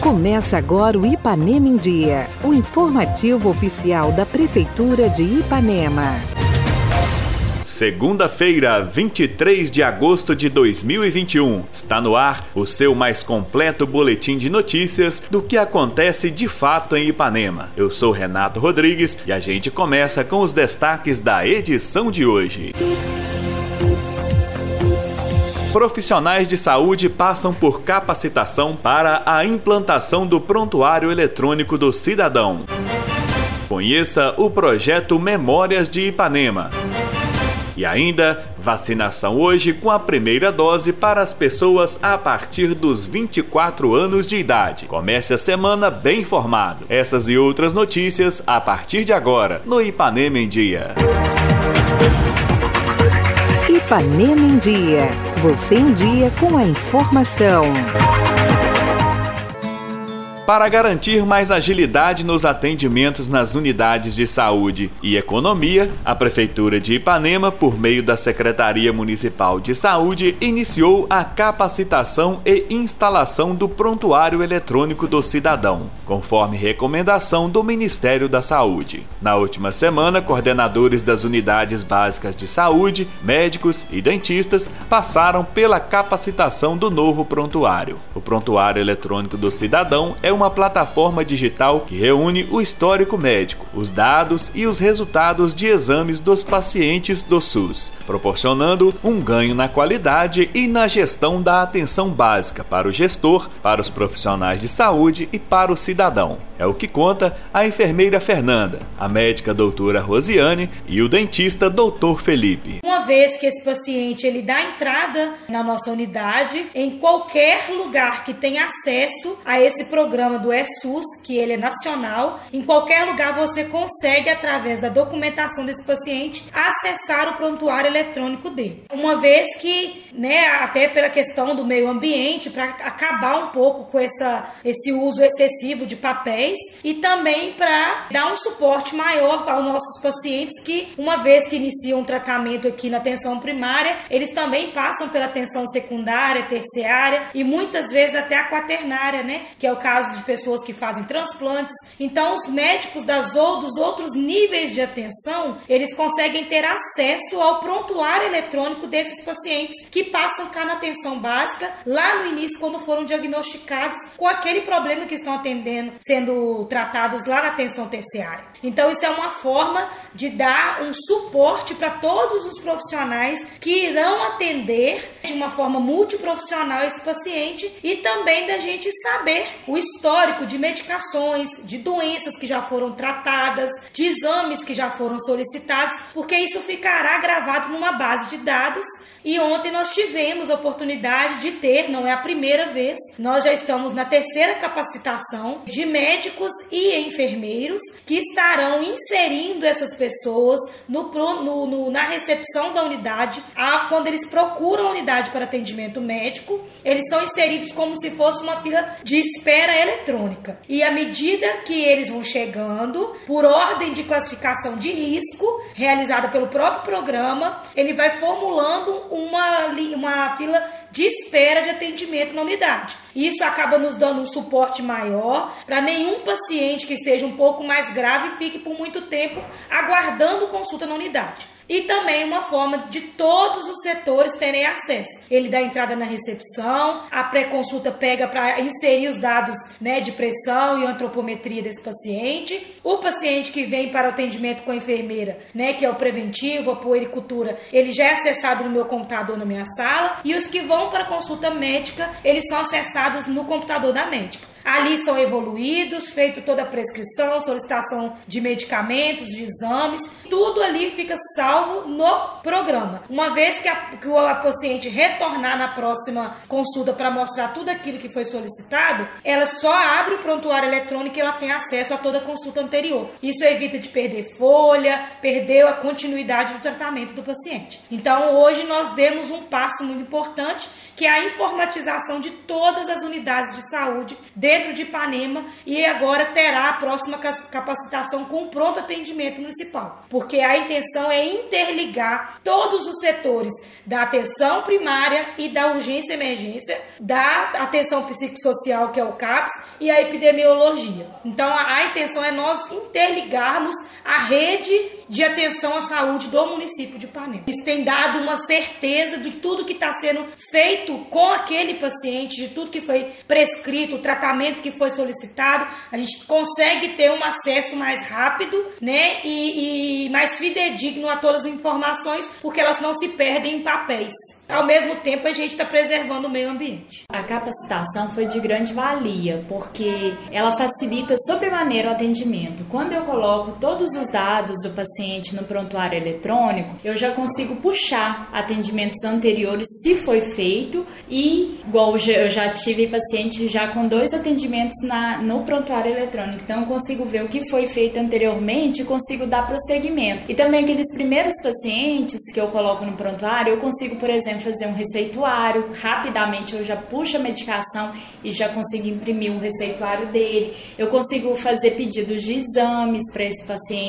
Começa agora o Ipanema em Dia, o informativo oficial da Prefeitura de Ipanema. Segunda-feira, 23 de agosto de 2021. Está no ar o seu mais completo boletim de notícias do que acontece de fato em Ipanema. Eu sou Renato Rodrigues e a gente começa com os destaques da edição de hoje. Profissionais de saúde passam por capacitação para a implantação do prontuário eletrônico do cidadão. Conheça o projeto Memórias de Ipanema. E ainda, vacinação hoje com a primeira dose para as pessoas a partir dos 24 anos de idade. Comece a semana bem informado. Essas e outras notícias a partir de agora no Ipanema em Dia. Ipanema em Dia. Você em dia com a informação. Para garantir mais agilidade nos atendimentos nas unidades de saúde e economia, a Prefeitura de Ipanema, por meio da Secretaria Municipal de Saúde, iniciou a capacitação e instalação do Prontuário Eletrônico do Cidadão, conforme recomendação do Ministério da Saúde. Na última semana, coordenadores das unidades básicas de saúde, médicos e dentistas passaram pela capacitação do novo prontuário. O Prontuário Eletrônico do Cidadão é uma plataforma digital que reúne o histórico médico, os dados e os resultados de exames dos pacientes do SUS, proporcionando um ganho na qualidade e na gestão da atenção básica para o gestor, para os profissionais de saúde e para o cidadão. É o que conta a enfermeira Fernanda, a médica doutora Rosiane e o dentista doutor Felipe. Uma vez que esse paciente ele dá entrada na nossa unidade, em qualquer lugar que tenha acesso a esse programa do ESUS, que ele é nacional, em qualquer lugar você consegue, através da documentação desse paciente, acessar o prontuário eletrônico dele. Uma vez que, né, até pela questão do meio ambiente, para acabar um pouco com essa, esse uso excessivo de papéis e também para dar um suporte maior para os nossos pacientes que, uma vez que iniciam um tratamento aqui na atenção primária, eles também passam pela atenção secundária, terciária e muitas vezes até a quaternária, né? Que é o caso de pessoas que fazem transplantes. Então, os médicos das ou dos outros níveis de atenção, eles conseguem ter acesso ao prontuário eletrônico desses pacientes que passam cá na atenção básica, lá no início, quando foram diagnosticados com aquele problema que estão atendendo, sendo tratados lá na atenção terciária. Então, isso é uma forma de dar um suporte para todos os profissionais que irão atender de uma forma multiprofissional esse paciente e também da gente saber o histórico de medicações, de doenças que já foram tratadas, de exames que já foram solicitados, porque isso ficará gravado numa base de dados e ontem nós tivemos a oportunidade de ter, não é a primeira vez, nós já estamos na terceira capacitação de médicos e enfermeiros que estarão inserindo essas pessoas no, no, no na recepção da unidade. A, quando eles procuram a unidade para atendimento médico, eles são inseridos como se fosse uma fila de espera eletrônica. E à medida que eles vão chegando, por ordem de classificação de risco, realizada pelo próprio programa, ele vai formulando uma, uma fila de espera de atendimento na unidade. Isso acaba nos dando um suporte maior para nenhum paciente que seja um pouco mais grave fique por muito tempo aguardando consulta na unidade e também uma forma de todos os setores terem acesso. Ele dá entrada na recepção, a pré-consulta pega para inserir os dados né, de pressão e antropometria desse paciente. O paciente que vem para o atendimento com a enfermeira, né, que é o preventivo, a puericultura, ele já é acessado no meu computador na minha sala. E os que vão para consulta médica, eles são acessados no computador da médica. Ali são evoluídos, feito toda a prescrição, solicitação de medicamentos, de exames, tudo ali fica salvo no programa. Uma vez que a, que a paciente retornar na próxima consulta para mostrar tudo aquilo que foi solicitado, ela só abre o prontuário eletrônico e ela tem acesso a toda a consulta anterior. Isso evita de perder folha, perder a continuidade do tratamento do paciente. Então, hoje nós demos um passo muito importante que é a informatização de todas as unidades de saúde de Ipanema e agora terá a próxima capacitação com pronto atendimento municipal, porque a intenção é interligar todos os setores da atenção primária e da urgência e emergência, da atenção psicossocial, que é o CAPS, e a epidemiologia. Então a, a intenção é nós interligarmos a rede de atenção à saúde do município de Ipanema. Isso tem dado uma certeza de tudo que está sendo feito com aquele paciente, de tudo que foi prescrito, o tratamento que foi solicitado. A gente consegue ter um acesso mais rápido, né, e, e mais fidedigno a todas as informações, porque elas não se perdem em papéis. Ao mesmo tempo, a gente está preservando o meio ambiente. A capacitação foi de grande valia, porque ela facilita sobremaneira o atendimento. Quando eu coloco todos os dados do paciente no prontuário eletrônico, eu já consigo puxar atendimentos anteriores se foi feito e, igual eu já tive paciente já com dois atendimentos na, no prontuário eletrônico, então eu consigo ver o que foi feito anteriormente e consigo dar prosseguimento. E também aqueles primeiros pacientes que eu coloco no prontuário, eu consigo, por exemplo, fazer um receituário, rapidamente eu já puxo a medicação e já consigo imprimir um receituário dele. Eu consigo fazer pedidos de exames para esse paciente,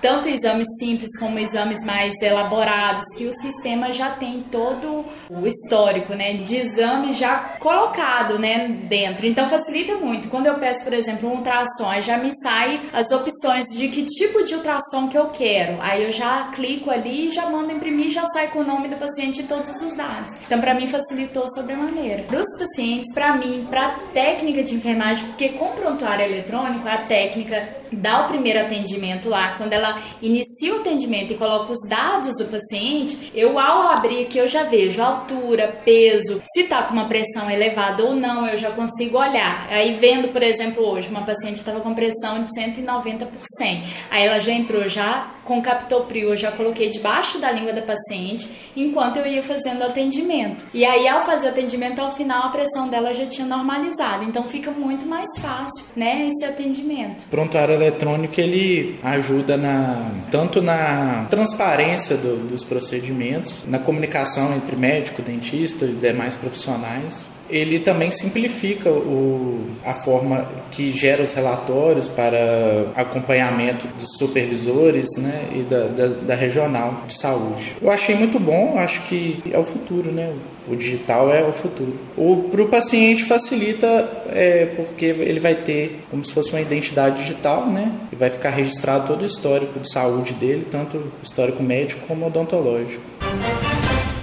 tanto exames simples como exames mais elaborados, que o sistema já tem todo o histórico, né, de exames já colocado, né, dentro. Então facilita muito. Quando eu peço, por exemplo, um ultrassom, já me sai as opções de que tipo de ultrassom que eu quero. Aí eu já clico ali, já mando imprimir, já sai com o nome do paciente e todos os os dados. Então, para mim, facilitou sobremaneira. Para os pacientes, para mim, para a técnica de enfermagem, porque com prontuário eletrônico, a técnica dá o primeiro atendimento lá, quando ela inicia o atendimento e coloca os dados do paciente, eu ao abrir aqui eu já vejo altura, peso, se tá com uma pressão elevada ou não, eu já consigo olhar. Aí vendo, por exemplo, hoje uma paciente estava com pressão de 190 por 100. Aí ela já entrou já com captopril, eu já coloquei debaixo da língua da paciente enquanto eu ia fazendo o atendimento. E aí ao fazer o atendimento ao final a pressão dela já tinha normalizado. Então fica muito mais fácil, né, esse atendimento. Prontuário eletrônico ele ajuda na tanto na transparência do, dos procedimentos, na comunicação entre médico, dentista e demais profissionais ele também simplifica o, a forma que gera os relatórios para acompanhamento dos supervisores né, e da, da, da regional de saúde. Eu achei muito bom, acho que é o futuro, né? O digital é o futuro. Para o paciente facilita é, porque ele vai ter como se fosse uma identidade digital, né? E vai ficar registrado todo o histórico de saúde dele, tanto o histórico médico como odontológico.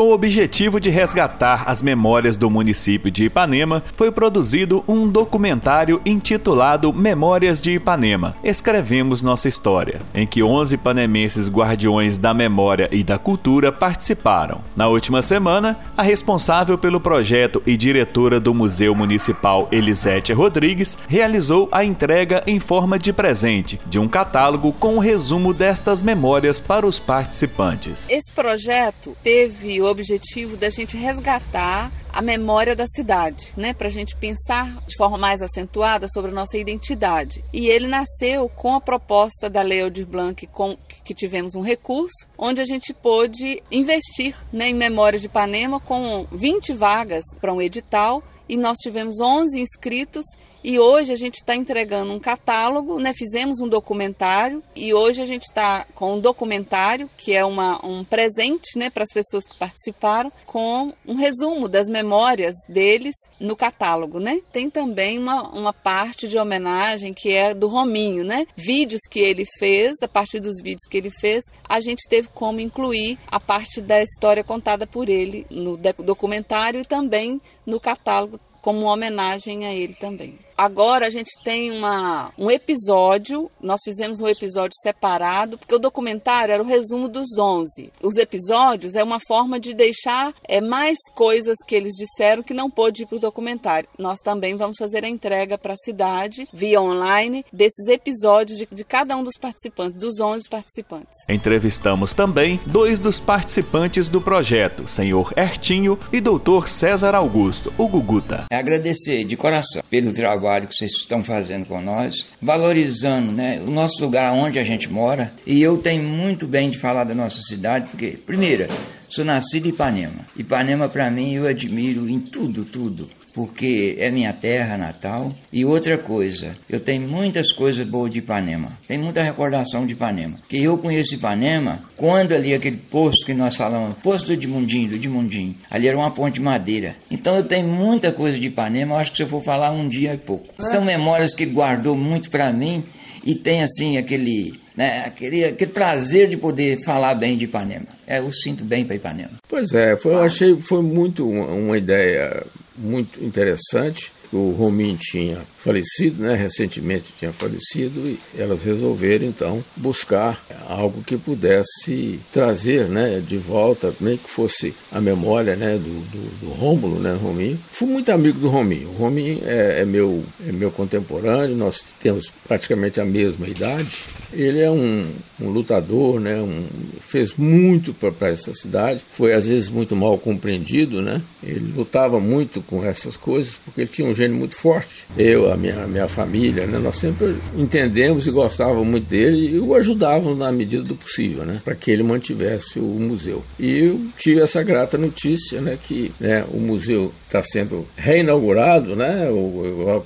Com o objetivo de resgatar as memórias do município de Ipanema, foi produzido um documentário intitulado Memórias de Ipanema Escrevemos Nossa História, em que 11 panemenses guardiões da memória e da cultura participaram. Na última semana, a responsável pelo projeto e diretora do Museu Municipal Elisete Rodrigues realizou a entrega em forma de presente de um catálogo com o um resumo destas memórias para os participantes. Esse projeto teve objetivo da gente resgatar a memória da cidade, né, para a gente pensar de forma mais acentuada sobre a nossa identidade. E ele nasceu com a proposta da Lei Aldir Blanc, com, que tivemos um recurso, onde a gente pôde investir né, em memória de Ipanema com 20 vagas para um edital e nós tivemos 11 inscritos e hoje a gente está entregando um catálogo, né? Fizemos um documentário e hoje a gente está com um documentário que é uma, um presente, né, para as pessoas que participaram, com um resumo das memórias deles no catálogo, né? Tem também uma, uma parte de homenagem que é do Rominho, né? Vídeos que ele fez, a partir dos vídeos que ele fez, a gente teve como incluir a parte da história contada por ele no documentário e também no catálogo como homenagem a ele também. Agora a gente tem uma, um episódio, nós fizemos um episódio separado, porque o documentário era o resumo dos 11. Os episódios é uma forma de deixar é, mais coisas que eles disseram que não pôde ir para o documentário. Nós também vamos fazer a entrega para a cidade, via online, desses episódios de, de cada um dos participantes, dos 11 participantes. Entrevistamos também dois dos participantes do projeto, senhor Ertinho e doutor César Augusto, o Guguta. É agradecer de coração pelo trabalho trabalho que vocês estão fazendo com nós, valorizando né, o nosso lugar onde a gente mora. E eu tenho muito bem de falar da nossa cidade, porque, primeiro, Sou nascido em Ipanema. Ipanema, para mim, eu admiro em tudo, tudo porque é minha terra natal. E outra coisa, eu tenho muitas coisas boas de Ipanema, tem muita recordação de Ipanema. Que eu conheço Ipanema quando ali aquele posto que nós falamos, posto do Edmundinho, do Edmundinho, ali era uma ponte de madeira. Então eu tenho muita coisa de Ipanema, eu acho que se eu for falar um dia é pouco. São memórias que guardou muito para mim e tem assim aquele né, aquele, aquele prazer de poder falar bem de Ipanema. É, eu sinto bem para Ipanema. Pois é, foi, eu achei foi muito uma, uma ideia muito interessante o Romin tinha falecido, né, recentemente tinha falecido, e elas resolveram então buscar algo que pudesse trazer né, de volta, nem que fosse a memória né, do, do, do Rômulo, né, Rominho. Fui muito amigo do Rominho. O Rominho é, é, meu, é meu contemporâneo, nós temos praticamente a mesma idade. Ele é um, um lutador, né, um, fez muito para essa cidade, foi às vezes muito mal compreendido, né? ele lutava muito com essas coisas porque ele tinha um gênio muito forte. Eu, a minha, a minha família, né, nós sempre entendemos e gostávamos muito dele e o ajudávamos na medida do possível, né, para que ele mantivesse o museu. E eu tive essa grata notícia, né, que né, o museu está sendo reinaugurado, né,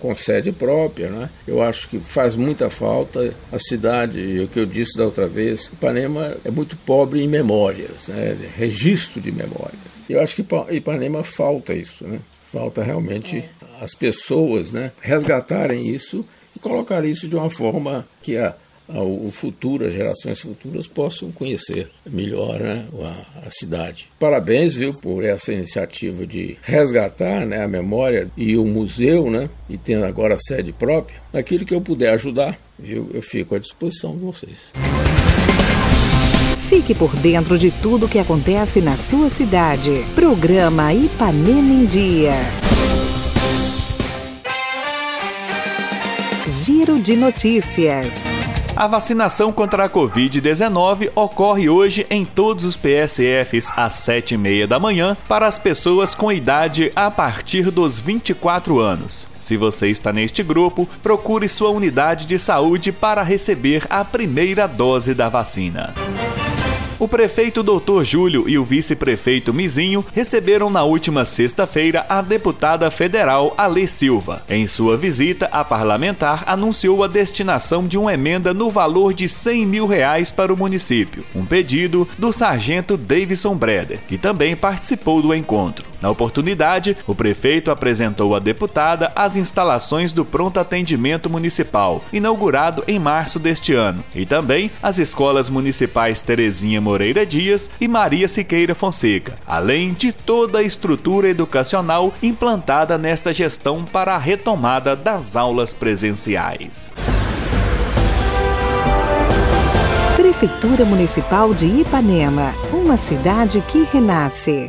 com sede própria, né. Eu acho que faz muita falta a cidade, o que eu disse da outra vez, Ipanema é muito pobre em memórias, né, registro de memórias. Eu acho que Ipanema falta isso, né? Falta realmente as pessoas né, resgatarem isso e colocar isso de uma forma que a, a, o futuro, as gerações futuras possam conhecer melhor né, a, a, cidade. Parabéns, viu, por essa iniciativa de resgatar né, a memória e o museu, né, e tendo agora sede própria. Naquilo que eu puder ajudar, viu, eu fico à disposição de vocês. Fique por dentro de tudo que acontece na sua cidade. Programa Ipanema em Dia. Giro de notícias. A vacinação contra a Covid-19 ocorre hoje em todos os PSFs às 7h30 da manhã para as pessoas com idade a partir dos 24 anos. Se você está neste grupo, procure sua unidade de saúde para receber a primeira dose da vacina. O prefeito Dr. Júlio e o vice-prefeito Mizinho receberam na última sexta-feira a deputada federal Alê Silva. Em sua visita, a parlamentar anunciou a destinação de uma emenda no valor de 100 mil reais para o município, um pedido do sargento Davidson Breder, que também participou do encontro. Na oportunidade, o prefeito apresentou à deputada as instalações do Pronto Atendimento Municipal, inaugurado em março deste ano, e também as escolas municipais Terezinha Moreira Dias e Maria Siqueira Fonseca, além de toda a estrutura educacional implantada nesta gestão para a retomada das aulas presenciais. Prefeitura Municipal de Ipanema, uma cidade que renasce.